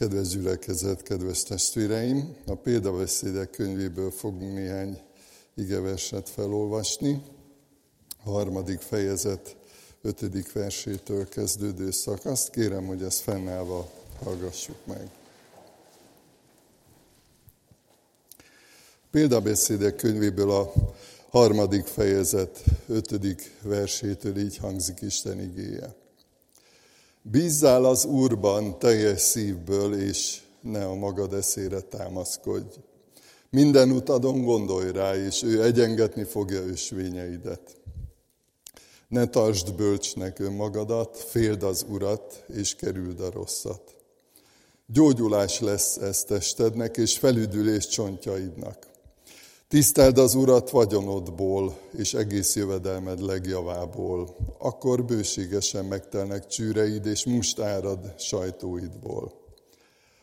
Kedves gyülekezet, kedves testvéreim! A példabeszédek könyvéből fogunk néhány igeverset felolvasni. A harmadik fejezet ötödik versétől kezdődő szakaszt. Kérem, hogy ezt fennállva hallgassuk meg. Példabeszédek könyvéből a harmadik fejezet ötödik versétől így hangzik Isten igéje. Bízzál az Úrban teljes szívből, és ne a magad eszére támaszkodj. Minden utadon gondolj rá, és ő egyengetni fogja ösvényeidet. Ne tartsd bölcsnek önmagadat, féld az Urat, és kerüld a rosszat. Gyógyulás lesz ez testednek, és felüdülés csontjaidnak. Tiszteld az Urat vagyonodból, és egész jövedelmed legjavából. Akkor bőségesen megtelnek csűreid, és must árad sajtóidból.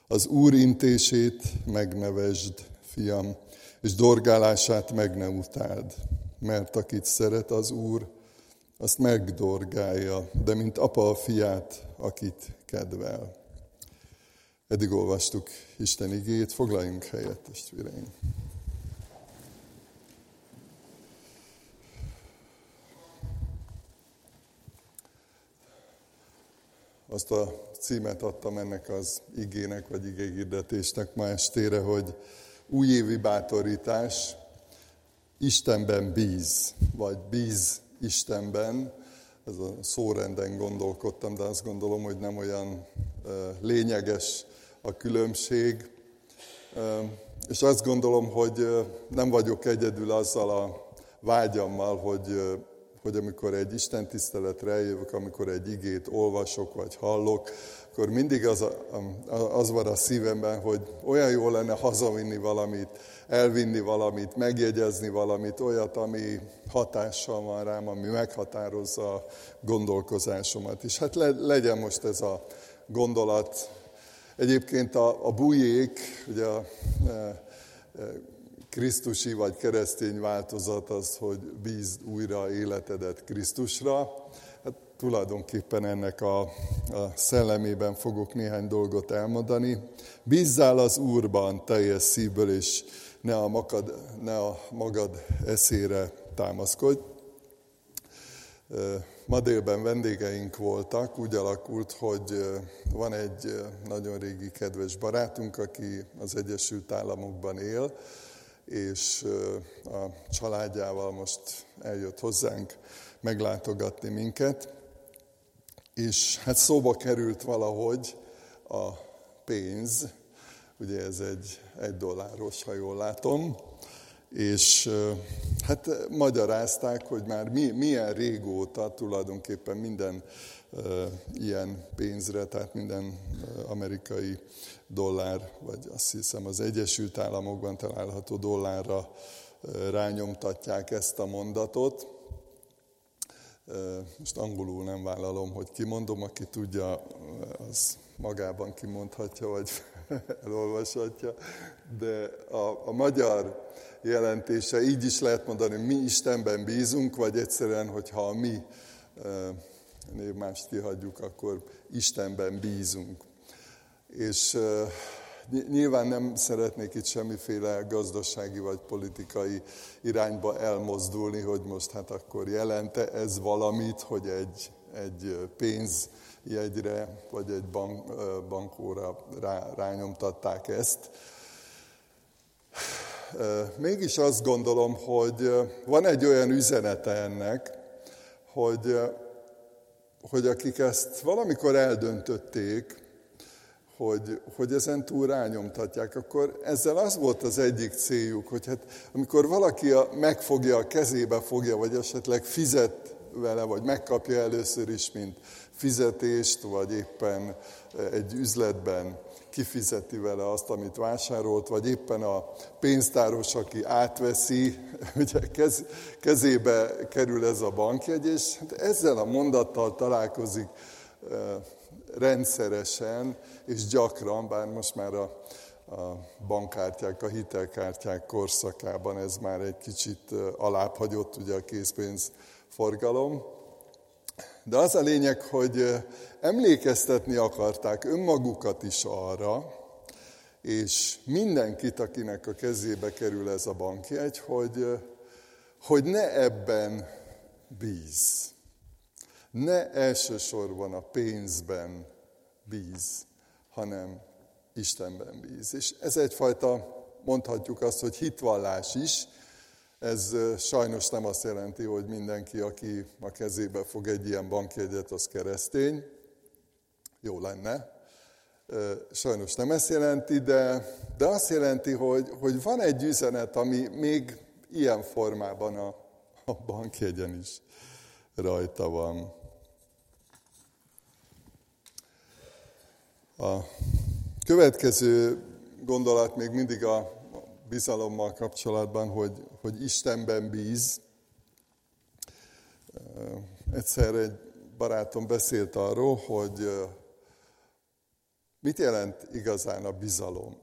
Az Úr intését megnevesd, fiam, és dorgálását meg ne utáld, mert akit szeret az Úr, azt megdorgálja, de mint apa a fiát, akit kedvel. Eddig olvastuk Isten igét, foglaljunk helyet, testvéreim. Azt a címet adtam ennek az igének, vagy igéhirdetésnek ma estére, hogy újévi bátorítás, Istenben bíz, vagy bíz Istenben. Ez a szórenden gondolkodtam, de azt gondolom, hogy nem olyan lényeges a különbség. És azt gondolom, hogy nem vagyok egyedül azzal a vágyammal, hogy hogy amikor egy Isten tiszteletre eljövök, amikor egy igét olvasok vagy hallok, akkor mindig az, a, az van a szívemben, hogy olyan jó lenne hazavinni valamit, elvinni valamit, megjegyezni valamit, olyat, ami hatással van rám, ami meghatározza a gondolkozásomat. És hát le, legyen most ez a gondolat. Egyébként a, a bujék, ugye a, a, a krisztusi vagy keresztény változat az, hogy bízd újra életedet Krisztusra. Hát tulajdonképpen ennek a, a szellemében fogok néhány dolgot elmondani. Bízzál az Úrban teljes szívből, és ne a magad, ne a magad eszére támaszkodj. Ma délben vendégeink voltak, úgy alakult, hogy van egy nagyon régi kedves barátunk, aki az Egyesült Államokban él, és a családjával most eljött hozzánk meglátogatni minket, és hát szóba került valahogy a pénz, ugye ez egy egy dolláros, ha jól látom, és hát magyarázták, hogy már mi, milyen régóta tulajdonképpen minden ilyen pénzre, tehát minden amerikai dollár, vagy azt hiszem az Egyesült Államokban található dollárra rányomtatják ezt a mondatot. Most angolul nem vállalom, hogy kimondom, aki tudja, az magában kimondhatja, vagy elolvashatja, de a, a magyar jelentése így is lehet mondani, mi Istenben bízunk, vagy egyszerűen, hogyha a mi névmást kihagyjuk, akkor Istenben bízunk. És nyilván nem szeretnék itt semmiféle gazdasági vagy politikai irányba elmozdulni, hogy most hát akkor jelente ez valamit, hogy egy, egy pénzjegyre vagy egy bank, bankóra rá, rányomtatták ezt. Mégis azt gondolom, hogy van egy olyan üzenete ennek, hogy hogy akik ezt valamikor eldöntötték, hogy, hogy ezen túl rányomtatják, akkor ezzel az volt az egyik céljuk, hogy hát amikor valaki a, megfogja, a kezébe fogja, vagy esetleg fizet vele, vagy megkapja először is, mint fizetést, vagy éppen egy üzletben kifizeti vele azt, amit vásárolt, vagy éppen a pénztáros, aki átveszi, ugye kez, kezébe kerül ez a bankjegy, és hát ezzel a mondattal találkozik rendszeresen és gyakran, bár most már a, a bankkártyák, a hitelkártyák korszakában ez már egy kicsit alábbhagyott, ugye a készpénz forgalom, De az a lényeg, hogy emlékeztetni akarták önmagukat is arra, és mindenkit, akinek a kezébe kerül ez a bankjegy, hogy, hogy ne ebben bíz. Ne elsősorban a pénzben bíz, hanem Istenben bíz. És ez egyfajta, mondhatjuk azt, hogy hitvallás is, ez sajnos nem azt jelenti, hogy mindenki, aki a kezébe fog egy ilyen bankjegyet, az keresztény. Jó lenne. Sajnos nem ezt jelenti, de, de azt jelenti, hogy, hogy van egy üzenet, ami még ilyen formában a, a bankjegyen is rajta van. A következő gondolat még mindig a bizalommal kapcsolatban, hogy, hogy Istenben bíz. Egyszer egy barátom beszélt arról, hogy mit jelent igazán a bizalom,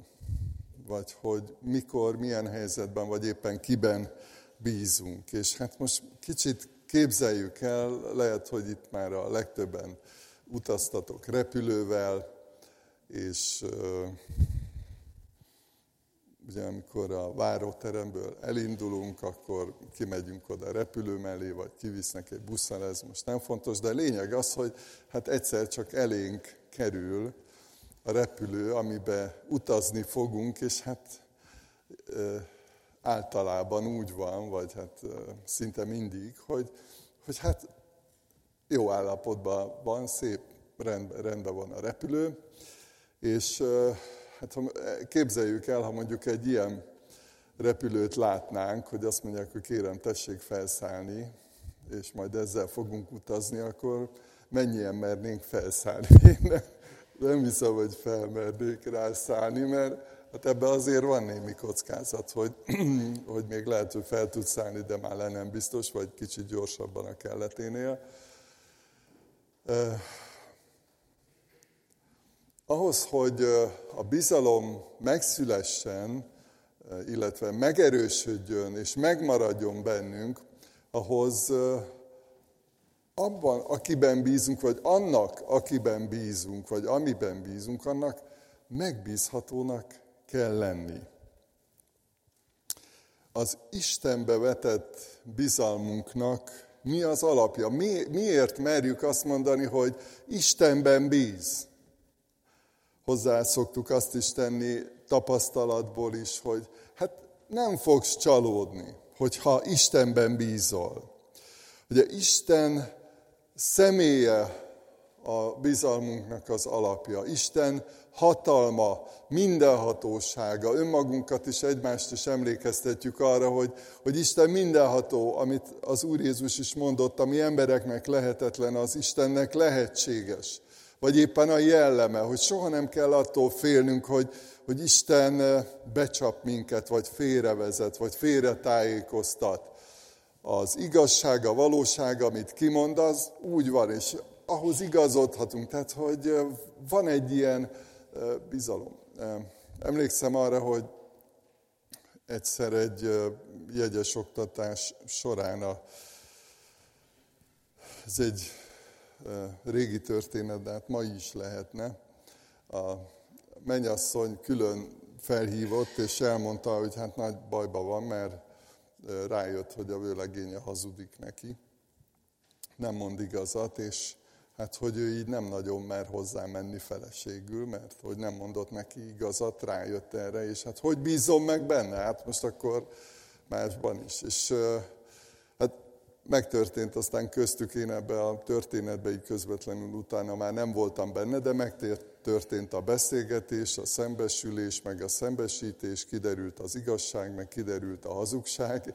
vagy hogy mikor, milyen helyzetben, vagy éppen kiben bízunk. És hát most kicsit képzeljük el, lehet, hogy itt már a legtöbben utaztatok repülővel, és ugye amikor a váróteremből elindulunk, akkor kimegyünk oda repülő mellé, vagy kivisznek egy busszal, ez most nem fontos, de lényeg az, hogy hát egyszer csak elénk kerül a repülő, amibe utazni fogunk, és hát általában úgy van, vagy hát szinte mindig, hogy, hogy hát jó állapotban van, szép rendben, rendben van a repülő, és hát képzeljük el, ha mondjuk egy ilyen repülőt látnánk, hogy azt mondják, hogy kérem, tessék felszállni, és majd ezzel fogunk utazni, akkor mennyien mernénk felszállni. Én nem, hiszem, hogy felmernék rászállni, mert hát ebben azért van némi kockázat, hogy, hogy még lehet, hogy fel tudsz szállni, de már le nem biztos, vagy kicsit gyorsabban a kelleténél. Ahhoz, hogy a bizalom megszülessen, illetve megerősödjön és megmaradjon bennünk, ahhoz abban, akiben bízunk, vagy annak, akiben bízunk, vagy amiben bízunk, annak megbízhatónak kell lenni. Az Istenbe vetett bizalmunknak mi az alapja? Mi, miért merjük azt mondani, hogy Istenben bíz? hozzá szoktuk azt is tenni tapasztalatból is, hogy hát nem fogsz csalódni, hogyha Istenben bízol. Ugye Isten személye a bizalmunknak az alapja. Isten hatalma, mindenhatósága, önmagunkat is, egymást is emlékeztetjük arra, hogy, hogy Isten mindenható, amit az Úr Jézus is mondott, ami embereknek lehetetlen, az Istennek lehetséges vagy éppen a jelleme, hogy soha nem kell attól félnünk, hogy, hogy Isten becsap minket, vagy félrevezet, vagy félretájékoztat. Az igazság, a valóság, amit kimond, az úgy van, és ahhoz igazodhatunk. Tehát, hogy van egy ilyen bizalom. Emlékszem arra, hogy egyszer egy jegyes oktatás során a, ez egy régi történet, de hát ma is lehetne. A mennyasszony külön felhívott, és elmondta, hogy hát nagy bajba van, mert rájött, hogy a vőlegénye hazudik neki. Nem mond igazat, és hát hogy ő így nem nagyon mer hozzá menni feleségül, mert hogy nem mondott neki igazat, rájött erre, és hát hogy bízom meg benne? Hát most akkor másban is. És megtörtént aztán köztük én ebbe a történetbe így közvetlenül utána már nem voltam benne, de megtörtént a beszélgetés, a szembesülés, meg a szembesítés, kiderült az igazság, meg kiderült a hazugság,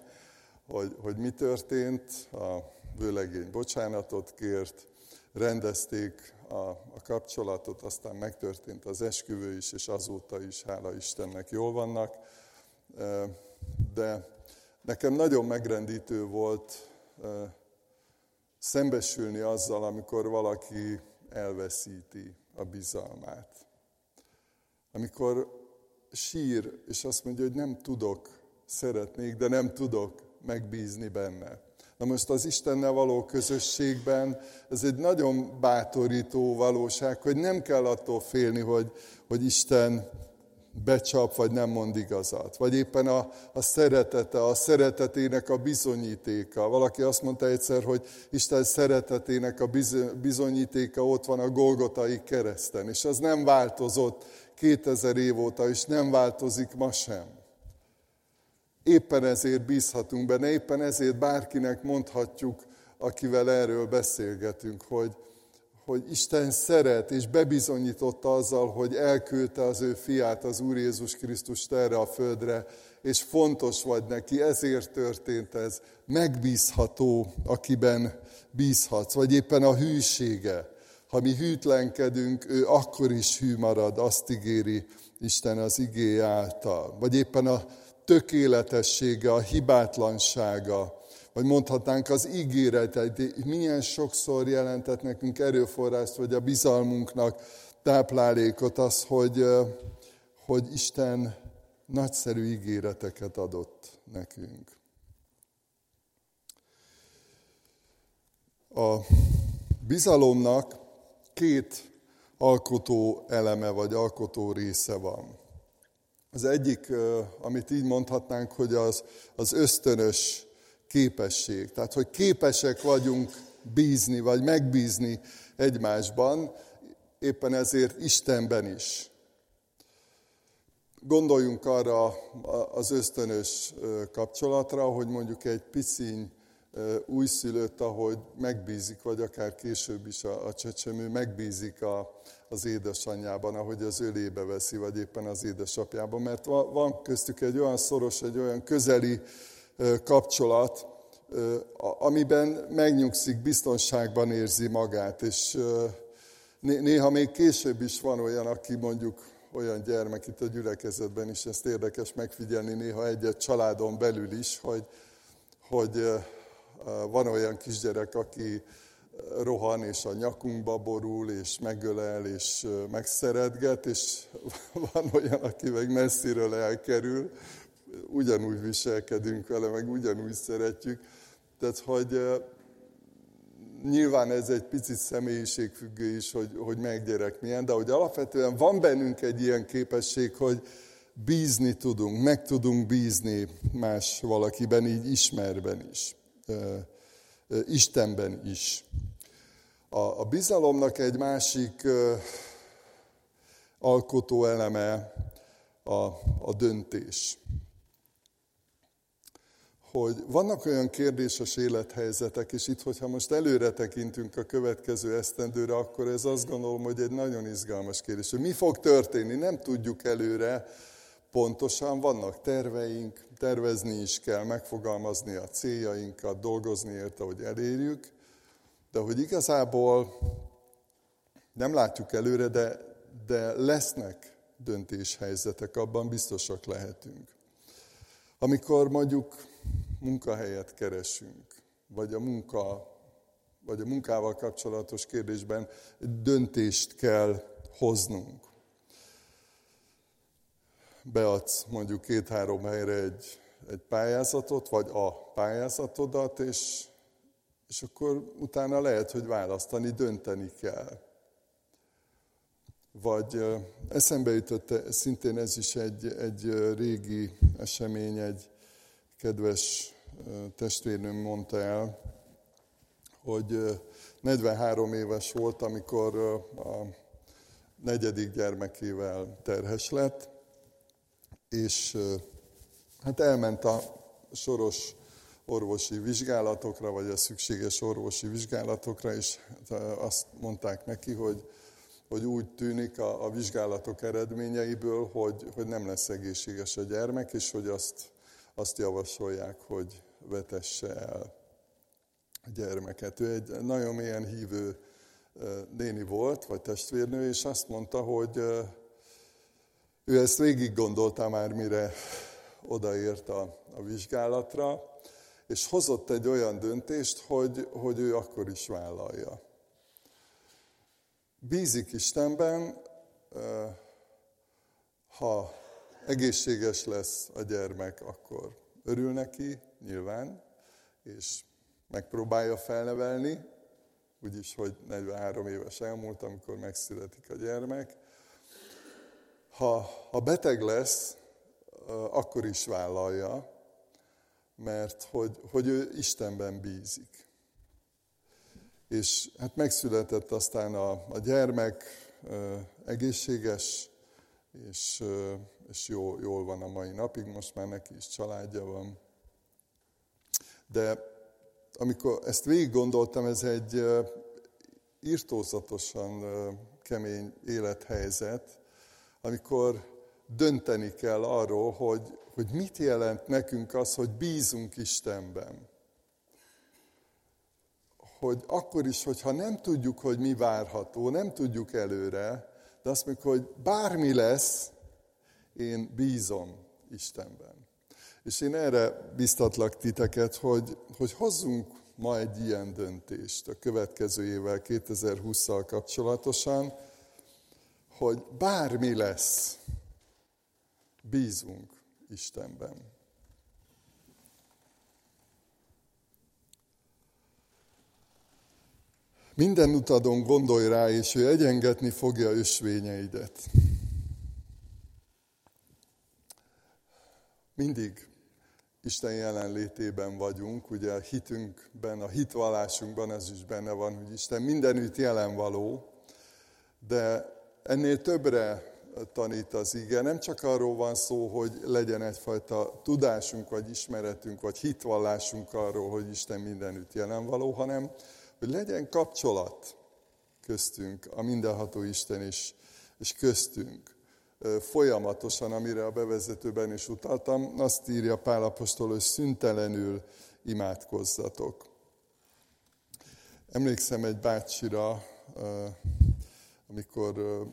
hogy, hogy mi történt. A vőlegény bocsánatot kért, rendezték a, a kapcsolatot, aztán megtörtént az esküvő is, és azóta is, hála Istennek, jól vannak. De nekem nagyon megrendítő volt szembesülni azzal, amikor valaki elveszíti a bizalmát. Amikor sír, és azt mondja, hogy nem tudok, szeretnék, de nem tudok megbízni benne. Na most az Istennel való közösségben ez egy nagyon bátorító valóság, hogy nem kell attól félni, hogy, hogy Isten becsap, vagy nem mond igazat. Vagy éppen a, a szeretete, a szeretetének a bizonyítéka. Valaki azt mondta egyszer, hogy Isten szeretetének a bizonyítéka ott van a Golgotai kereszten, és az nem változott 2000 év óta, és nem változik ma sem. Éppen ezért bízhatunk benne, éppen ezért bárkinek mondhatjuk, akivel erről beszélgetünk, hogy, hogy Isten szeret, és bebizonyította azzal, hogy elküldte az ő fiát, az Úr Jézus Krisztust erre a földre, és fontos vagy neki, ezért történt ez. Megbízható, akiben bízhatsz, vagy éppen a hűsége. Ha mi hűtlenkedünk, ő akkor is hű marad, azt ígéri Isten az igé által. Vagy éppen a tökéletessége, a hibátlansága, vagy mondhatnánk az ígéretet, milyen sokszor jelentett nekünk erőforrást, vagy a bizalmunknak táplálékot az, hogy, hogy Isten nagyszerű ígéreteket adott nekünk. A bizalomnak két alkotó eleme vagy alkotó része van. Az egyik, amit így mondhatnánk, hogy az, az ösztönös képesség. Tehát, hogy képesek vagyunk bízni, vagy megbízni egymásban, éppen ezért Istenben is. Gondoljunk arra az ösztönös kapcsolatra, hogy mondjuk egy piciny újszülött, ahogy megbízik, vagy akár később is a, a csecsemő megbízik a, az édesanyjában, ahogy az ölébe veszi, vagy éppen az édesapjában, mert van köztük egy olyan szoros, egy olyan közeli kapcsolat, amiben megnyugszik, biztonságban érzi magát, és néha még később is van olyan, aki mondjuk olyan gyermek itt a gyülekezetben is, ezt érdekes megfigyelni néha egy családon belül is, hogy, hogy van olyan kisgyerek, aki rohan, és a nyakunkba borul, és megölel, és megszeretget, és van olyan, aki meg messziről elkerül, ugyanúgy viselkedünk vele, meg ugyanúgy szeretjük. Tehát, hogy nyilván ez egy picit személyiségfüggő is, hogy, hogy meggyerek milyen, de hogy alapvetően van bennünk egy ilyen képesség, hogy bízni tudunk, meg tudunk bízni más valakiben, így ismerben is, Istenben is. A, a bizalomnak egy másik alkotó eleme a, a döntés hogy vannak olyan kérdéses élethelyzetek, és itt, hogyha most előre tekintünk a következő esztendőre, akkor ez azt gondolom, hogy egy nagyon izgalmas kérdés, hogy mi fog történni, nem tudjuk előre pontosan, vannak terveink, tervezni is kell, megfogalmazni a céljainkat, dolgozni érte, hogy elérjük, de hogy igazából nem látjuk előre, de, de lesznek döntéshelyzetek, abban biztosak lehetünk. Amikor mondjuk munkahelyet keresünk, vagy a munka, vagy a munkával kapcsolatos kérdésben döntést kell hoznunk. Beadsz mondjuk két-három helyre egy, egy pályázatot, vagy a pályázatodat, és, és akkor utána lehet, hogy választani, dönteni kell. Vagy eszembe jutott szintén ez is egy, egy régi esemény, egy, kedves testvérnőm mondta el, hogy 43 éves volt, amikor a negyedik gyermekével terhes lett, és hát elment a soros orvosi vizsgálatokra, vagy a szükséges orvosi vizsgálatokra, és hát, azt mondták neki, hogy, hogy úgy tűnik a, a vizsgálatok eredményeiből, hogy, hogy nem lesz egészséges a gyermek, és hogy azt azt javasolják, hogy vetesse el a gyermeket. Ő egy nagyon mélyen hívő néni volt, vagy testvérnő, és azt mondta, hogy ő ezt végig gondolta már, mire odaért a, a vizsgálatra, és hozott egy olyan döntést, hogy, hogy ő akkor is vállalja. Bízik Istenben, ha egészséges lesz a gyermek, akkor örül neki, nyilván, és megpróbálja felnevelni, úgyis, hogy 43 éves elmúlt, amikor megszületik a gyermek. Ha, ha beteg lesz, akkor is vállalja, mert hogy, hogy ő Istenben bízik. És hát megszületett aztán a, a gyermek, egészséges, és, és jó, jól van a mai napig, most már neki is családja van. De amikor ezt végig gondoltam, ez egy írtózatosan kemény élethelyzet, amikor dönteni kell arról, hogy, hogy mit jelent nekünk az, hogy bízunk Istenben. Hogy akkor is, hogyha nem tudjuk, hogy mi várható, nem tudjuk előre, de azt mondjuk, hogy bármi lesz, én bízom Istenben. És én erre biztatlak titeket, hogy, hogy hozzunk ma egy ilyen döntést a következő évvel, 2020-szal kapcsolatosan, hogy bármi lesz, bízunk Istenben. Minden utadon gondolj rá, és ő egyengetni fogja ösvényeidet. Mindig Isten jelenlétében vagyunk, ugye a hitünkben, a hitvallásunkban ez is benne van, hogy Isten mindenütt jelen való, de ennél többre tanít az ige. Nem csak arról van szó, hogy legyen egyfajta tudásunk, vagy ismeretünk, vagy hitvallásunk arról, hogy Isten mindenütt jelen való, hanem hogy legyen kapcsolat köztünk, a mindenható Isten is, és köztünk folyamatosan, amire a bevezetőben is utaltam, azt írja Pál Apostol, hogy szüntelenül imádkozzatok. Emlékszem egy bácsira, amikor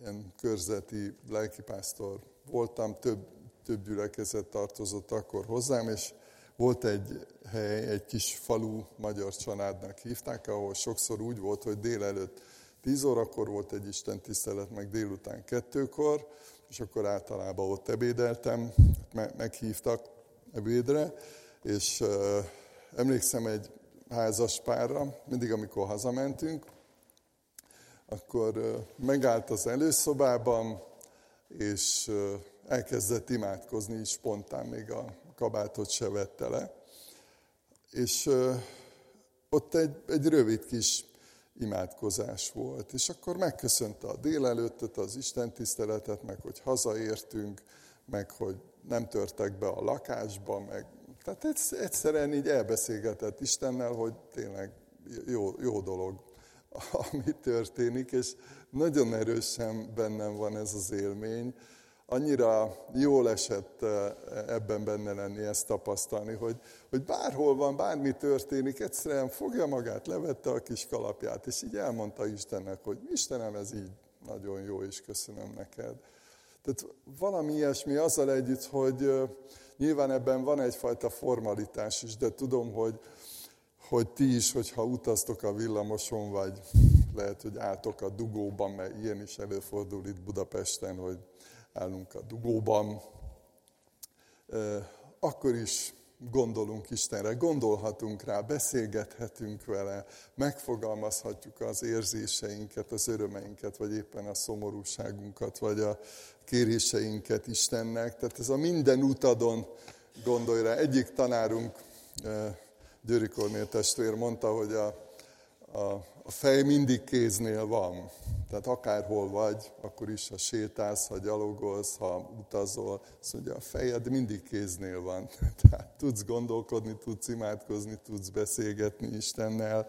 ilyen körzeti lelkipásztor voltam, több, több gyülekezet tartozott akkor hozzám, és volt egy hely, egy kis falu magyar családnak hívták, ahol sokszor úgy volt, hogy délelőtt 10 órakor volt egy Isten tisztelet, meg délután kettőkor, és akkor általában ott ebédeltem, meghívtak ebédre, és emlékszem egy házas párra, mindig amikor hazamentünk, akkor megállt az előszobában, és elkezdett imádkozni, spontán még a kabátot se vette le. És ott egy, egy rövid kis imádkozás volt. És akkor megköszönte a délelőttet, az Isten tiszteletet, meg hogy hazaértünk, meg hogy nem törtek be a lakásba, meg tehát egyszerűen így elbeszélgetett Istennel, hogy tényleg jó, jó dolog, ami történik, és nagyon erősen bennem van ez az élmény, annyira jól esett eh, ebben benne lenni, ezt tapasztalni, hogy, hogy bárhol van, bármi történik, egyszerűen fogja magát, levette a kis kalapját, és így elmondta Istennek, hogy Istenem, ez így nagyon jó, és köszönöm neked. Tehát valami ilyesmi azzal együtt, hogy eh, nyilván ebben van egyfajta formalitás is, de tudom, hogy, hogy ti is, hogyha utaztok a villamoson, vagy lehet, hogy álltok a dugóban, mert ilyen is előfordul itt Budapesten, hogy állunk a dugóban, akkor is gondolunk Istenre, gondolhatunk rá, beszélgethetünk vele, megfogalmazhatjuk az érzéseinket, az örömeinket, vagy éppen a szomorúságunkat, vagy a kéréseinket Istennek. Tehát ez a minden utadon gondolj rá. Egyik tanárunk, Győri Kornél testvér mondta, hogy a, a, a fej mindig kéznél van. Tehát akárhol vagy, akkor is, ha sétálsz, ha gyalogolsz, ha utazol, azt mondja, a fejed mindig kéznél van. Tehát tudsz gondolkodni, tudsz imádkozni, tudsz beszélgetni Istennel,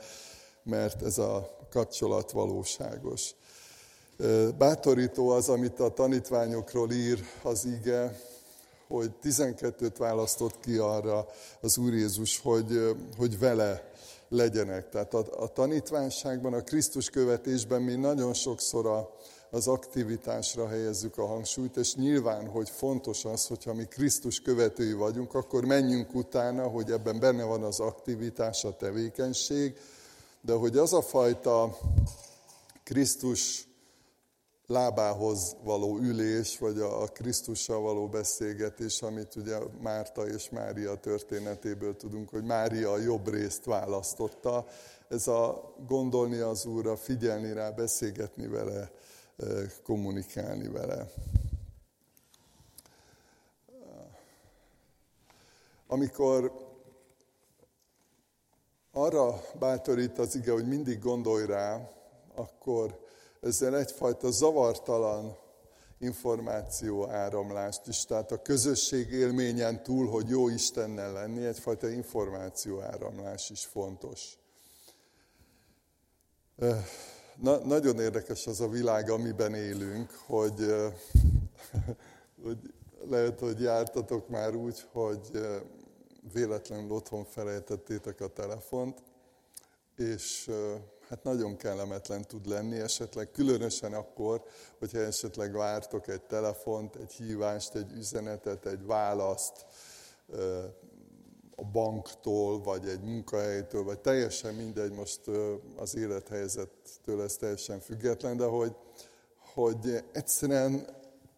mert ez a kapcsolat valóságos. Bátorító az, amit a tanítványokról ír az ige, hogy 12-t választott ki arra az Úr Jézus, hogy, hogy vele legyenek. Tehát a, a tanítványságban, a Krisztus követésben mi nagyon sokszor a, az aktivitásra helyezzük a hangsúlyt, és nyilván, hogy fontos az, hogyha mi Krisztus követői vagyunk, akkor menjünk utána, hogy ebben benne van az aktivitás, a tevékenység, de hogy az a fajta Krisztus lábához való ülés, vagy a Krisztussal való beszélgetés, amit ugye Márta és Mária történetéből tudunk, hogy Mária a jobb részt választotta. Ez a gondolni az Úrra, figyelni rá, beszélgetni vele, kommunikálni vele. Amikor arra bátorít az ige, hogy mindig gondolj rá, akkor ezzel egyfajta zavartalan információ áramlást is, tehát a közösség élményen túl, hogy jó Istennel lenni, egyfajta információ áramlás is fontos. Na, nagyon érdekes az a világ, amiben élünk, hogy, hogy lehet, hogy jártatok már úgy, hogy véletlenül otthon felejtettétek a telefont, és hát nagyon kellemetlen tud lenni, esetleg különösen akkor, hogyha esetleg vártok egy telefont, egy hívást, egy üzenetet, egy választ a banktól, vagy egy munkahelytől, vagy teljesen mindegy, most az élethelyzettől ez teljesen független, de hogy, hogy egyszerűen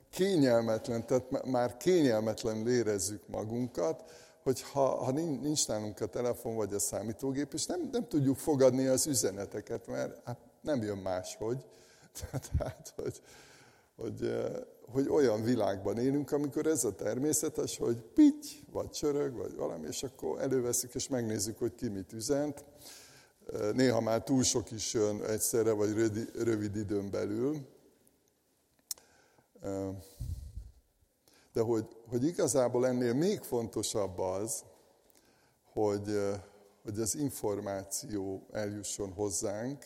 kényelmetlen, tehát már kényelmetlen érezzük magunkat, hogy ha, ha nincs nálunk a telefon vagy a számítógép, és nem, nem tudjuk fogadni az üzeneteket, mert hát nem jön máshogy. Tehát, hogy, hogy, hogy olyan világban élünk, amikor ez a természetes, hogy pitty, vagy csörög, vagy valami, és akkor előveszik, és megnézzük, hogy ki mit üzent. Néha már túl sok is jön egyszerre, vagy rövid időn belül. De hogy, hogy igazából ennél még fontosabb az, hogy, hogy az információ eljusson hozzánk,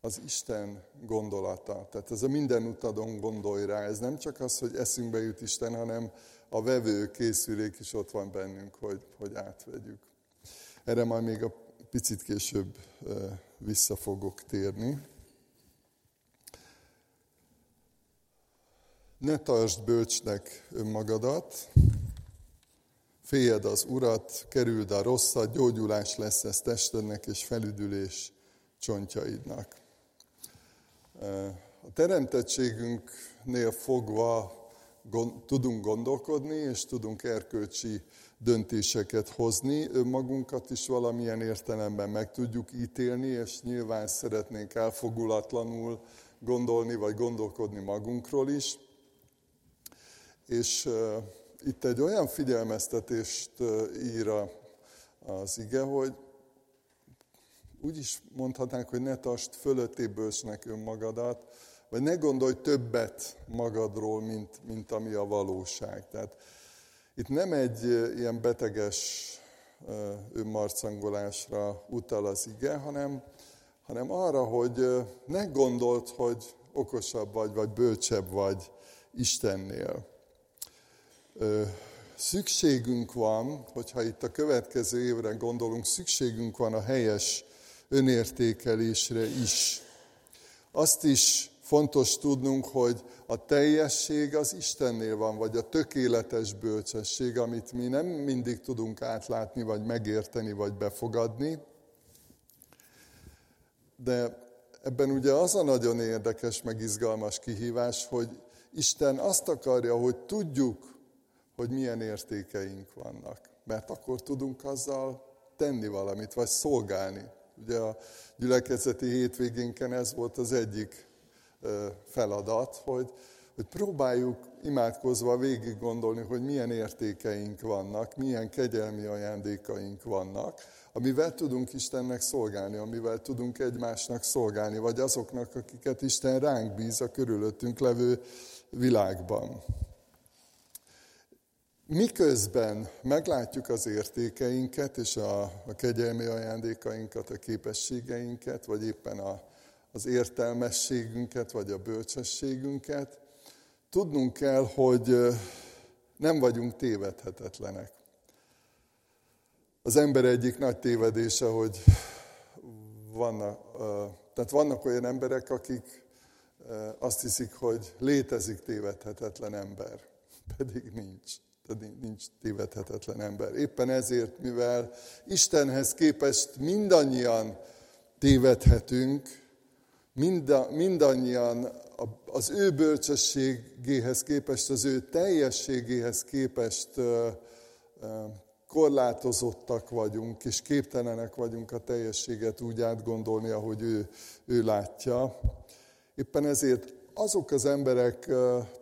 az Isten gondolata. Tehát ez a minden utadon gondolj rá. Ez nem csak az, hogy eszünkbe jut Isten, hanem a vevő készülék is ott van bennünk, hogy, hogy átvegyük. Erre majd még a picit később vissza fogok térni. Ne tartsd bölcsnek önmagadat, féljed az Urat, kerüld a rosszat, gyógyulás lesz ez testednek, és felüdülés csontjaidnak. A teremtettségünknél fogva gond, tudunk gondolkodni, és tudunk erkölcsi döntéseket hozni, önmagunkat is valamilyen értelemben meg tudjuk ítélni, és nyilván szeretnénk elfogulatlanul gondolni, vagy gondolkodni magunkról is. És itt egy olyan figyelmeztetést ír az ige, hogy úgy is mondhatnánk, hogy ne tartsd fölötti bősnek önmagadat, vagy ne gondolj többet magadról, mint, mint ami a valóság. Tehát itt nem egy ilyen beteges önmarcangolásra utal az ige, hanem, hanem arra, hogy ne gondold, hogy okosabb vagy, vagy bölcsebb vagy Istennél. Szükségünk van, hogyha itt a következő évre gondolunk, szükségünk van a helyes önértékelésre is. Azt is fontos tudnunk, hogy a teljesség az Istennél van, vagy a tökéletes bölcsesség, amit mi nem mindig tudunk átlátni, vagy megérteni, vagy befogadni. De ebben ugye az a nagyon érdekes, meg izgalmas kihívás, hogy Isten azt akarja, hogy tudjuk, hogy milyen értékeink vannak. Mert akkor tudunk azzal tenni valamit, vagy szolgálni. Ugye a gyülekezeti hétvégénken ez volt az egyik feladat, hogy, hogy próbáljuk imádkozva végig gondolni, hogy milyen értékeink vannak, milyen kegyelmi ajándékaink vannak, amivel tudunk Istennek szolgálni, amivel tudunk egymásnak szolgálni, vagy azoknak, akiket Isten ránk bíz a körülöttünk levő világban. Miközben meglátjuk az értékeinket és a, a kegyelmi ajándékainkat, a képességeinket, vagy éppen a, az értelmességünket, vagy a bölcsességünket, tudnunk kell, hogy nem vagyunk tévedhetetlenek. Az ember egyik nagy tévedése, hogy vannak, tehát vannak olyan emberek, akik azt hiszik, hogy létezik tévedhetetlen ember, pedig nincs nincs tévedhetetlen ember. Éppen ezért, mivel Istenhez képest mindannyian tévedhetünk, mind, mindannyian az ő bölcsességéhez képest, az ő teljességéhez képest korlátozottak vagyunk, és képtelenek vagyunk a teljességet úgy átgondolni, ahogy ő, ő látja. Éppen ezért azok az emberek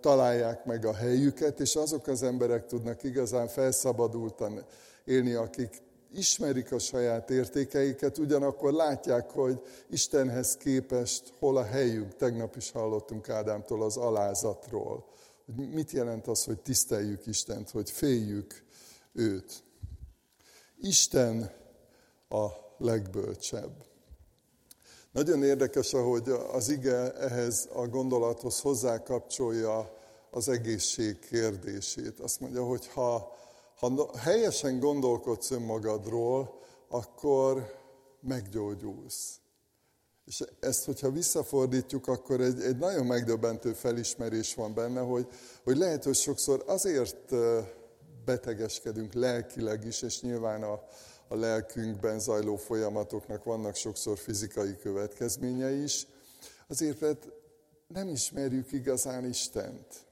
találják meg a helyüket, és azok az emberek tudnak igazán felszabadultan élni, akik ismerik a saját értékeiket, ugyanakkor látják, hogy Istenhez képest hol a helyünk. Tegnap is hallottunk Ádámtól az alázatról. Hogy mit jelent az, hogy tiszteljük Istent, hogy féljük őt. Isten a legbölcsebb. Nagyon érdekes, ahogy az ige ehhez a gondolathoz hozzákapcsolja az egészség kérdését. Azt mondja, hogy ha, ha helyesen gondolkodsz önmagadról, akkor meggyógyulsz. És ezt, hogyha visszafordítjuk, akkor egy, egy nagyon megdöbbentő felismerés van benne, hogy, hogy lehet, hogy sokszor azért betegeskedünk lelkileg is, és nyilván a, a lelkünkben zajló folyamatoknak vannak sokszor fizikai következményei is, azért, mert nem ismerjük igazán Istent.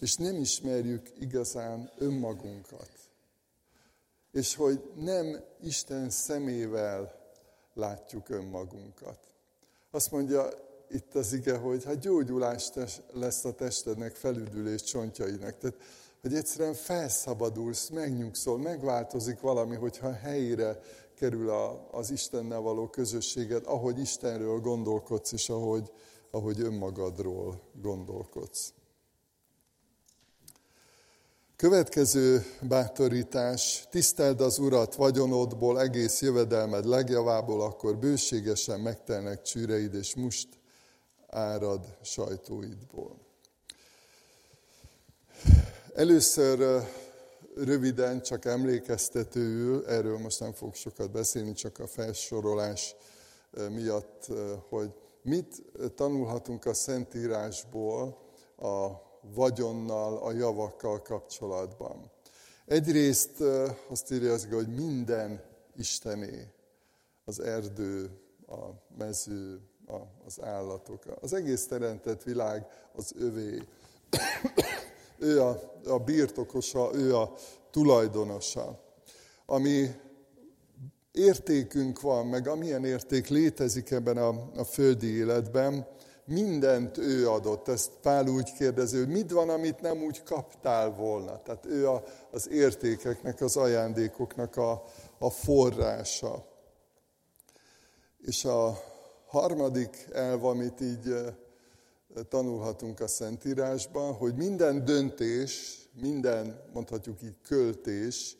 És nem ismerjük igazán önmagunkat. És hogy nem Isten szemével látjuk önmagunkat. Azt mondja itt az ige, hogy hát gyógyulás lesz a testednek, felüdülés csontjainak. Tehát hogy egyszerűen felszabadulsz, megnyugszol, megváltozik valami, hogyha helyére kerül a, az Istennel való közösséged, ahogy Istenről gondolkodsz, és ahogy, ahogy önmagadról gondolkodsz. Következő bátorítás, tiszteld az Urat vagyonodból, egész jövedelmed legjavából, akkor bőségesen megtelnek csűreid, és must árad sajtóidból. Először röviden, csak emlékeztetőül, erről most nem fogok sokat beszélni, csak a felsorolás miatt, hogy mit tanulhatunk a Szentírásból a vagyonnal, a javakkal kapcsolatban. Egyrészt azt írja az, hogy minden Istené, az erdő, a mező, az állatok, az egész teremtett világ az övé ő a, a birtokosa, ő a tulajdonosa. Ami értékünk van, meg amilyen érték létezik ebben a, a földi életben, mindent ő adott. Ezt Pál úgy kérdezi, hogy mit van, amit nem úgy kaptál volna. Tehát ő a, az értékeknek, az ajándékoknak a, a forrása. És a harmadik elv, amit így tanulhatunk a Szentírásban, hogy minden döntés, minden, mondhatjuk így, költés,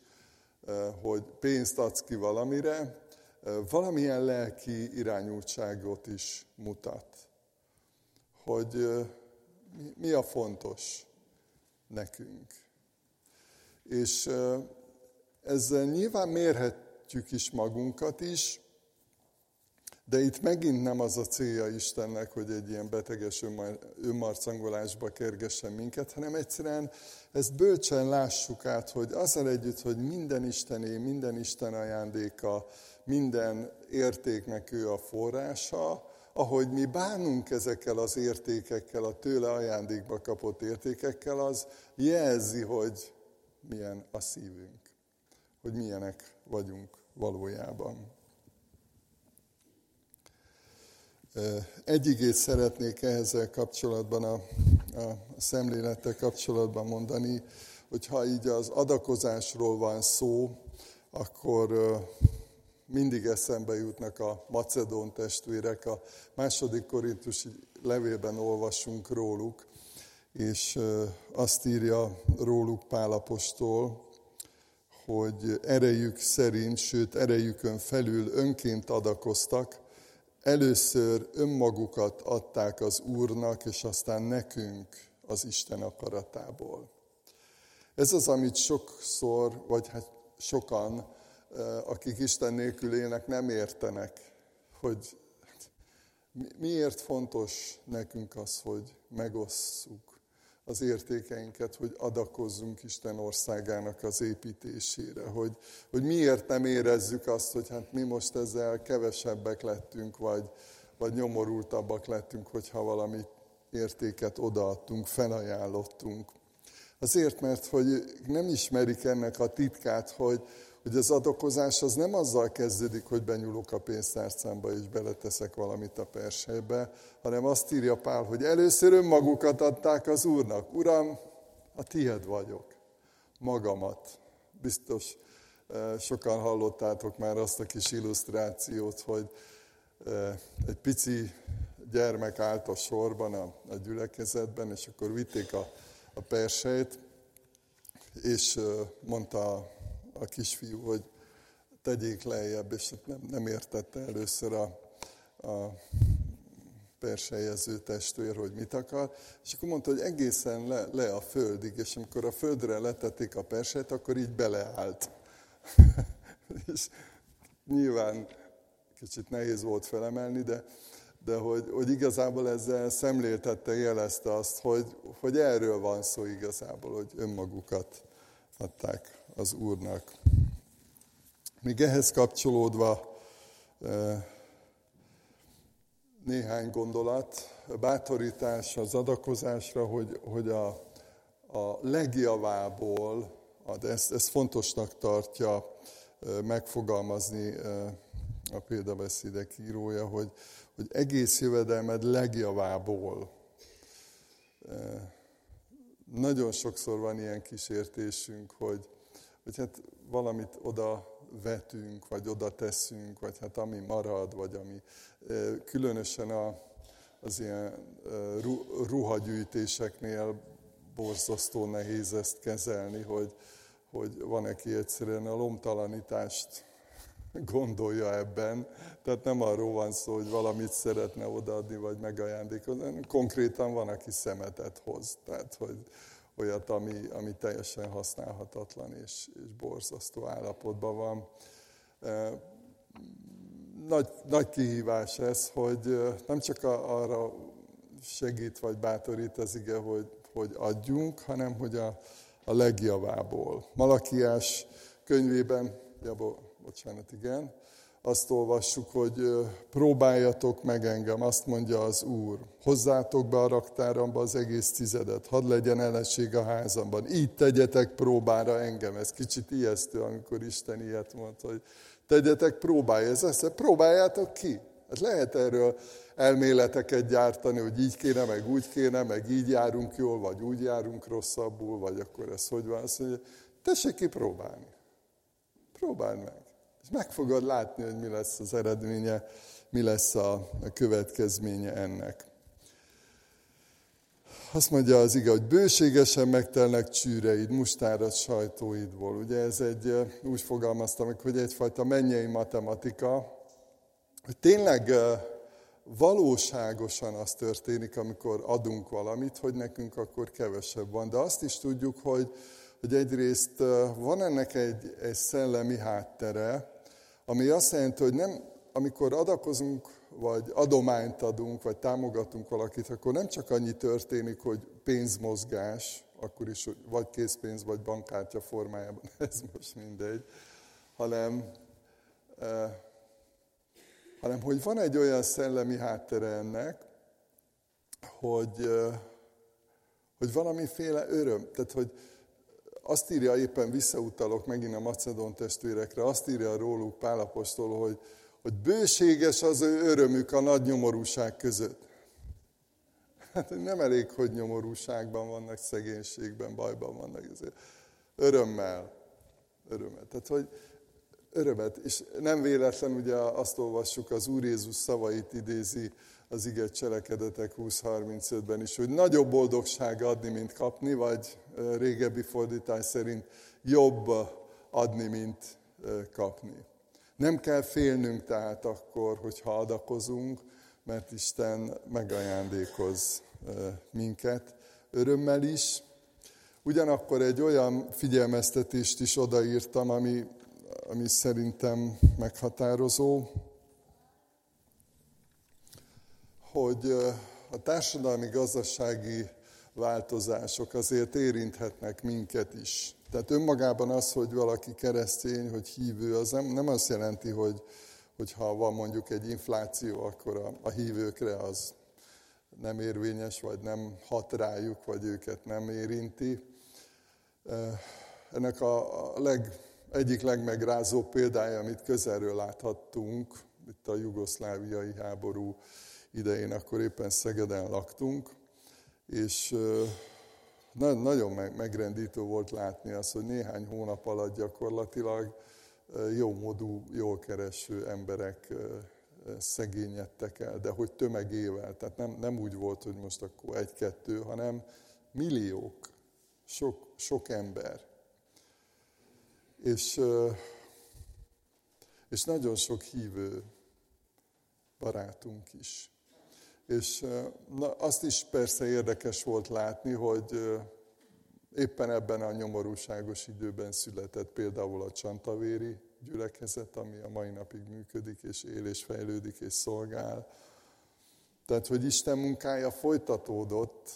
eh, hogy pénzt adsz ki valamire, eh, valamilyen lelki irányultságot is mutat. Hogy eh, mi a fontos nekünk. És ezzel nyilván mérhetjük is magunkat is, de itt megint nem az a célja Istennek, hogy egy ilyen beteges önmarcangolásba kergessen minket, hanem egyszerűen ezt bölcsen lássuk át, hogy azzal együtt, hogy minden Istené, minden Isten ajándéka, minden értéknek ő a forrása, ahogy mi bánunk ezekkel az értékekkel, a tőle ajándékba kapott értékekkel, az jelzi, hogy milyen a szívünk, hogy milyenek vagyunk valójában. Egy igét szeretnék ehhez kapcsolatban, a, a szemlélettel kapcsolatban mondani, hogy ha így az adakozásról van szó, akkor mindig eszembe jutnak a macedón testvérek. A második korintus levélben olvasunk róluk, és azt írja róluk Pálapostól, hogy erejük szerint, sőt erejükön felül önként adakoztak, először önmagukat adták az Úrnak, és aztán nekünk az Isten akaratából. Ez az, amit sokszor, vagy hát sokan, akik Isten nélkül élnek, nem értenek, hogy miért fontos nekünk az, hogy megosszuk az értékeinket, hogy adakozzunk Isten országának az építésére, hogy, hogy miért nem érezzük azt, hogy hát mi most ezzel kevesebbek lettünk, vagy, vagy nyomorultabbak lettünk, hogyha valami értéket odaadtunk, felajánlottunk. Azért, mert hogy nem ismerik ennek a titkát, hogy, hogy az adokozás az nem azzal kezdődik, hogy benyúlok a pénztárcámba és beleteszek valamit a persejbe, hanem azt írja Pál, hogy először önmagukat adták az Úrnak. Uram, a tied vagyok, magamat. Biztos eh, sokan hallottátok már azt a kis illusztrációt, hogy eh, egy pici gyermek állt a sorban a, a gyülekezetben, és akkor vitték a, a persejt, és eh, mondta a, kisfiú, hogy tegyék lejjebb, és nem, nem értette először a, a persejező testvér, hogy mit akar, és akkor mondta, hogy egészen le, le a földig, és amikor a földre letették a persejt, akkor így beleállt. és nyilván kicsit nehéz volt felemelni, de, de hogy, hogy igazából ezzel szemléltette, jelezte azt, hogy, hogy erről van szó igazából, hogy önmagukat adták az Úrnak. Még ehhez kapcsolódva eh, néhány gondolat, bátorítás az adakozásra, hogy, hogy a, a legjavából, ezt, ezt fontosnak tartja megfogalmazni a példabeszédek írója, hogy, hogy egész jövedelmed legjavából. Nagyon sokszor van ilyen kísértésünk, hogy, hogy hát valamit oda vetünk, vagy oda teszünk, vagy hát ami marad, vagy ami különösen a, az ilyen ruhagyűjtéseknél borzasztó nehéz ezt kezelni, hogy, hogy van, aki egyszerűen a lomtalanítást gondolja ebben. Tehát nem arról van szó, hogy valamit szeretne odaadni, vagy megajándékozni, konkrétan van, aki szemetet hoz. Tehát, hogy, olyat, ami, ami teljesen használhatatlan és, és borzasztó állapotban van. Nagy, nagy kihívás ez, hogy nem csak arra segít vagy bátorít az ige, hogy, hogy adjunk, hanem hogy a, a legjavából. Malakiás könyvében, ja, bocsánat, igen, azt olvassuk, hogy próbáljatok meg engem, azt mondja az Úr. Hozzátok be a raktáramba az egész tizedet, hadd legyen elesség a házamban. Így tegyetek próbára engem. Ez kicsit ijesztő, amikor Isten ilyet mond, hogy tegyetek próbája. Ez ezt, próbáljátok ki. Hát lehet erről elméleteket gyártani, hogy így kéne, meg úgy kéne, meg így járunk jól, vagy úgy járunk rosszabbul, vagy akkor ez hogy van. Azt mondja, tessék ki próbálni. Próbáld meg meg fogod látni, hogy mi lesz az eredménye, mi lesz a, következménye ennek. Azt mondja az ige, hogy bőségesen megtelnek csűreid, mustárad sajtóidból. Ugye ez egy, úgy fogalmaztam hogy egyfajta mennyei matematika, hogy tényleg valóságosan az történik, amikor adunk valamit, hogy nekünk akkor kevesebb van. De azt is tudjuk, hogy, hogy egyrészt van ennek egy, egy szellemi háttere, ami azt jelenti, hogy nem, amikor adakozunk, vagy adományt adunk, vagy támogatunk valakit, akkor nem csak annyi történik, hogy pénzmozgás, akkor is, vagy készpénz, vagy bankkártya formájában, ez most mindegy, hanem, eh, hanem hogy van egy olyan szellemi háttere ennek, hogy, eh, hogy valamiféle öröm, tehát hogy, azt írja éppen, visszautalok megint a macedón testvérekre, azt írja róluk Pálapostól, hogy, hogy bőséges az ő örömük a nagy nyomorúság között. Hát nem elég, hogy nyomorúságban vannak, szegénységben, bajban vannak, ezért örömmel, örömmel. Tehát, hogy örömet, és nem véletlen, ugye azt olvassuk, az Úr Jézus szavait idézi az ige cselekedetek 20.35-ben is, hogy nagyobb boldogság adni, mint kapni, vagy régebbi fordítás szerint jobb adni, mint kapni. Nem kell félnünk tehát akkor, hogyha adakozunk, mert Isten megajándékoz minket örömmel is. Ugyanakkor egy olyan figyelmeztetést is odaírtam, ami, ami szerintem meghatározó, hogy a társadalmi-gazdasági változások azért érinthetnek minket is. Tehát önmagában az, hogy valaki keresztény, hogy hívő, az nem, nem azt jelenti, hogy, hogyha van mondjuk egy infláció, akkor a, a hívőkre az nem érvényes, vagy nem hat rájuk, vagy őket nem érinti. Ennek a leg, egyik legmegrázóbb példája, amit közelről láthattunk, itt a jugoszláviai háború idején, akkor éppen Szegeden laktunk, és nagyon megrendítő volt látni azt, hogy néhány hónap alatt gyakorlatilag jó módú, jól kereső emberek szegényedtek el, de hogy tömegével, tehát nem, nem úgy volt, hogy most akkor egy-kettő, hanem milliók, sok, sok ember. És, és nagyon sok hívő barátunk is. És na, azt is persze érdekes volt látni, hogy éppen ebben a nyomorúságos időben született például a Csantavéri gyülekezet, ami a mai napig működik, és él, és fejlődik, és szolgál. Tehát, hogy Isten munkája folytatódott,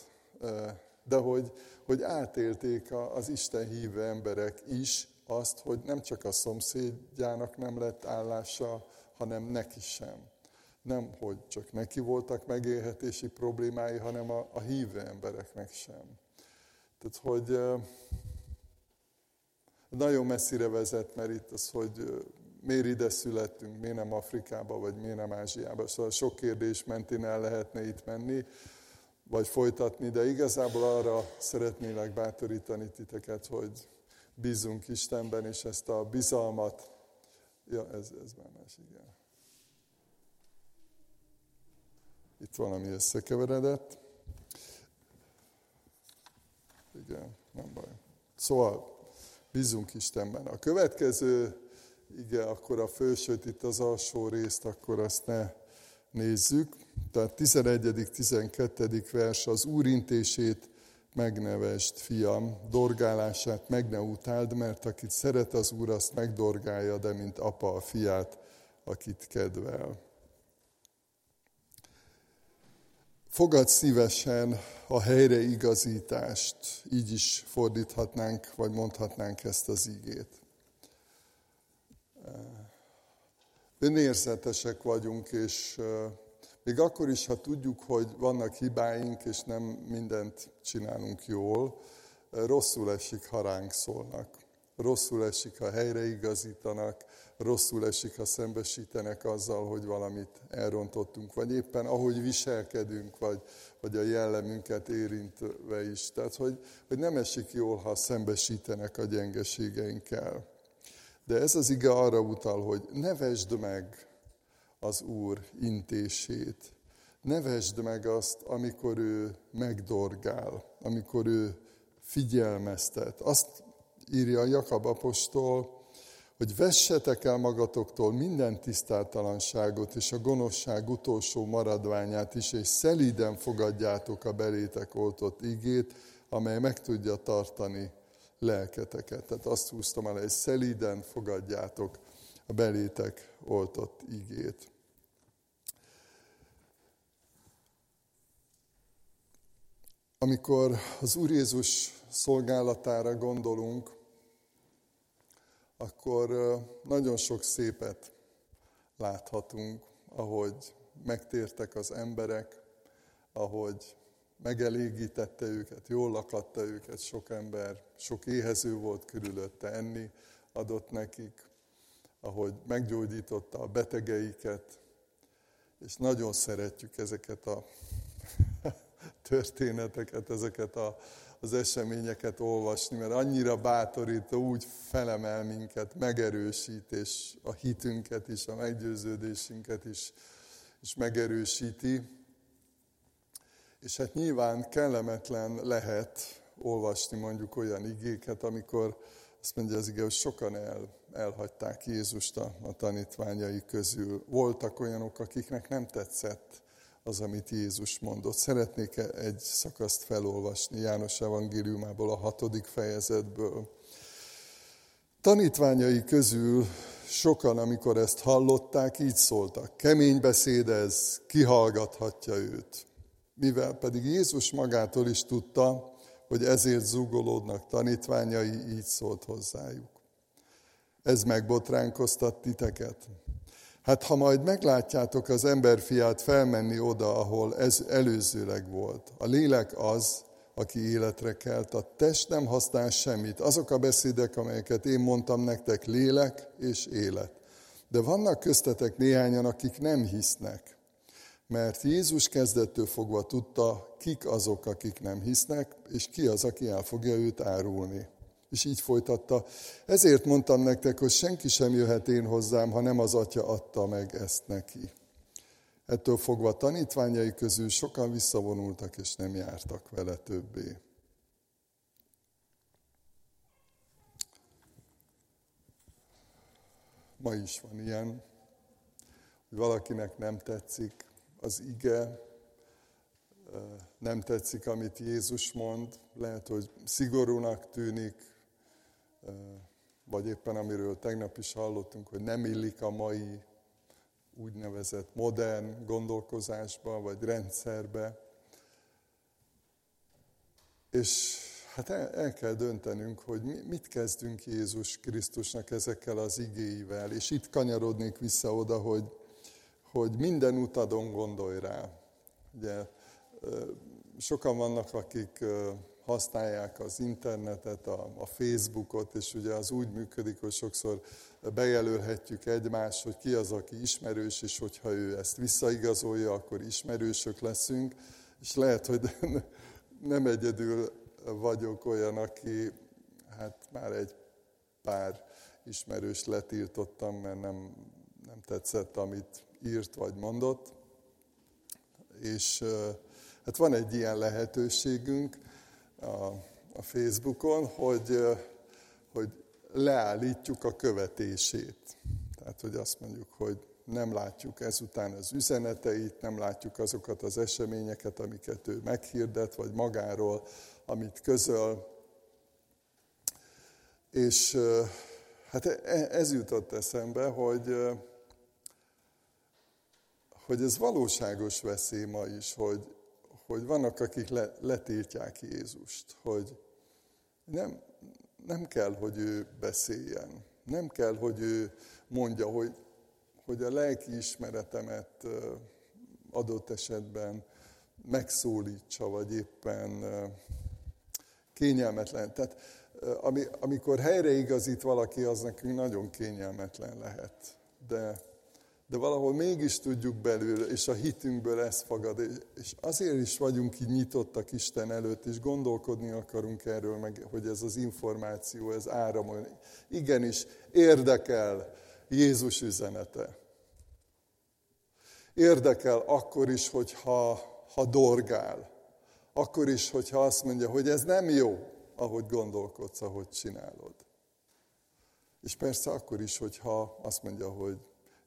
de hogy, hogy átélték az Isten hívő emberek is azt, hogy nem csak a szomszédjának nem lett állása, hanem neki sem. Nem, hogy csak neki voltak megélhetési problémái, hanem a, a hívő embereknek sem. Tehát, hogy nagyon messzire vezet, mert itt az, hogy miért ide születtünk, miért nem Afrikába, vagy miért nem Ázsiába. Szóval sok kérdés mentén el lehetne itt menni, vagy folytatni, de igazából arra szeretnélek bátorítani titeket, hogy bízunk Istenben, és ezt a bizalmat, ja, ez, ez már más, igen. Itt valami összekeveredett. Igen, nem baj. Szóval Bízunk Istenben. A következő, igen, akkor a fősőt, itt az alsó részt, akkor azt ne nézzük. Tehát 11. 12. vers az úrintését megnevest, fiam, dorgálását meg ne utáld, mert akit szeret az Úr, azt megdorgálja, de mint apa a fiát, akit kedvel. Fogad szívesen a helyreigazítást, így is fordíthatnánk, vagy mondhatnánk ezt az ígét. Önérzetesek vagyunk, és még akkor is, ha tudjuk, hogy vannak hibáink, és nem mindent csinálunk jól, rosszul esik, ha ránk szólnak. Rosszul esik, ha helyreigazítanak, rosszul esik, ha szembesítenek azzal, hogy valamit elrontottunk, vagy éppen ahogy viselkedünk, vagy, vagy a jellemünket érintve is. Tehát, hogy, hogy nem esik jól, ha szembesítenek a gyengeségeinkkel. De ez az ige arra utal, hogy nevesd meg az Úr intését. Nevesd meg azt, amikor ő megdorgál, amikor ő figyelmeztet. Azt írja Jakab apostol, hogy vessetek el magatoktól minden tisztáltalanságot és a gonoszság utolsó maradványát is, és szelíden fogadjátok a belétek oltott igét, amely meg tudja tartani lelketeket. Tehát azt húztam el, hogy szelíden fogadjátok a belétek oltott igét. Amikor az Úr Jézus szolgálatára gondolunk, akkor nagyon sok szépet láthatunk, ahogy megtértek az emberek, ahogy megelégítette őket, jól lakatta őket sok ember, sok éhező volt körülötte enni, adott nekik, ahogy meggyógyította a betegeiket, és nagyon szeretjük ezeket a történeteket, ezeket a az eseményeket olvasni, mert annyira bátorító, úgy felemel minket, megerősít, és a hitünket is, a meggyőződésünket is, is megerősíti. És hát nyilván kellemetlen lehet olvasni mondjuk olyan igéket, amikor azt mondja az ige, hogy sokan el, elhagyták Jézust a, a tanítványai közül. Voltak olyanok, akiknek nem tetszett az, amit Jézus mondott. Szeretnék egy szakaszt felolvasni János evangéliumából, a hatodik fejezetből. Tanítványai közül sokan, amikor ezt hallották, így szóltak. Kemény beszéd ez, kihallgathatja őt. Mivel pedig Jézus magától is tudta, hogy ezért zúgolódnak tanítványai, így szólt hozzájuk. Ez megbotránkoztat titeket. Hát ha majd meglátjátok az emberfiát felmenni oda, ahol ez előzőleg volt, a lélek az, aki életre kelt, a test nem használ semmit. Azok a beszédek, amelyeket én mondtam nektek, lélek és élet. De vannak köztetek néhányan, akik nem hisznek. Mert Jézus kezdettől fogva tudta, kik azok, akik nem hisznek, és ki az, aki el fogja őt árulni. És így folytatta. Ezért mondtam nektek, hogy senki sem jöhet én hozzám, ha nem az atya adta meg ezt neki. Ettől fogva tanítványai közül sokan visszavonultak, és nem jártak vele többé. Ma is van ilyen, hogy valakinek nem tetszik az ige, nem tetszik, amit Jézus mond, lehet, hogy szigorúnak tűnik, vagy éppen amiről tegnap is hallottunk, hogy nem illik a mai úgynevezett modern gondolkozásba, vagy rendszerbe. És hát el, el kell döntenünk, hogy mit kezdünk Jézus Krisztusnak ezekkel az igéivel. És itt kanyarodnék vissza oda, hogy, hogy minden utadon gondolj rá. Ugye sokan vannak, akik használják az internetet, a, a Facebookot, és ugye az úgy működik, hogy sokszor bejelölhetjük egymást, hogy ki az, aki ismerős, és hogyha ő ezt visszaigazolja, akkor ismerősök leszünk. És lehet, hogy nem egyedül vagyok olyan, aki hát már egy pár ismerős letiltottam, mert nem, nem tetszett, amit írt vagy mondott. És hát van egy ilyen lehetőségünk, a, a Facebookon, hogy, hogy leállítjuk a követését. Tehát, hogy azt mondjuk, hogy nem látjuk ezután az üzeneteit, nem látjuk azokat az eseményeket, amiket ő meghirdet, vagy magáról, amit közöl. És hát e, ez jutott eszembe, hogy, hogy ez valóságos veszély ma is, hogy, hogy vannak, akik le, letiltják Jézust, hogy nem, nem kell, hogy ő beszéljen. Nem kell, hogy ő mondja, hogy, hogy a lelki ismeretemet adott esetben megszólítsa, vagy éppen kényelmetlen. Tehát amikor helyreigazít valaki, az nekünk nagyon kényelmetlen lehet. De de valahol mégis tudjuk belül, és a hitünkből ez fagad, és azért is vagyunk így nyitottak Isten előtt, és gondolkodni akarunk erről, meg hogy ez az információ, ez áramol. Igenis, érdekel Jézus üzenete. Érdekel akkor is, hogyha ha dorgál. Akkor is, hogyha azt mondja, hogy ez nem jó, ahogy gondolkodsz, ahogy csinálod. És persze akkor is, hogyha azt mondja, hogy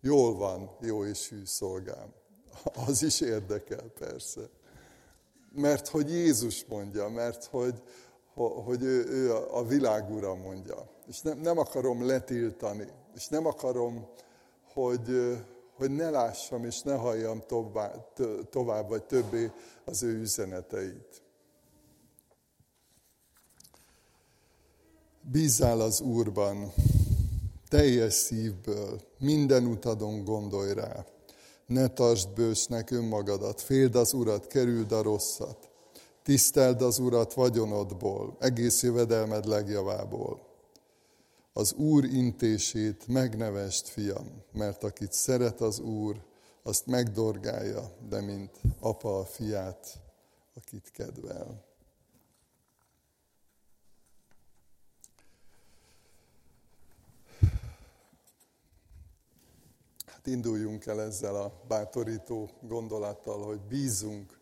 Jól van, jó és hű szolgám. Az is érdekel persze. Mert hogy Jézus mondja, mert hogy, hogy ő, ő a világ ura mondja. És nem, nem akarom letiltani, és nem akarom, hogy, hogy ne lássam és ne halljam tovább, tovább vagy többé az ő üzeneteit. Bízzál az Úrban, teljes szívből, minden utadon gondolj rá. Ne tartsd bősnek önmagadat, féld az Urat, kerüld a rosszat. Tiszteld az Urat vagyonodból, egész jövedelmed legjavából. Az Úr intését megnevest, fiam, mert akit szeret az Úr, azt megdorgálja, de mint apa a fiát, akit kedvel. Induljunk el ezzel a bátorító gondolattal, hogy bízunk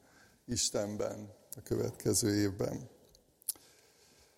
Istenben a következő évben.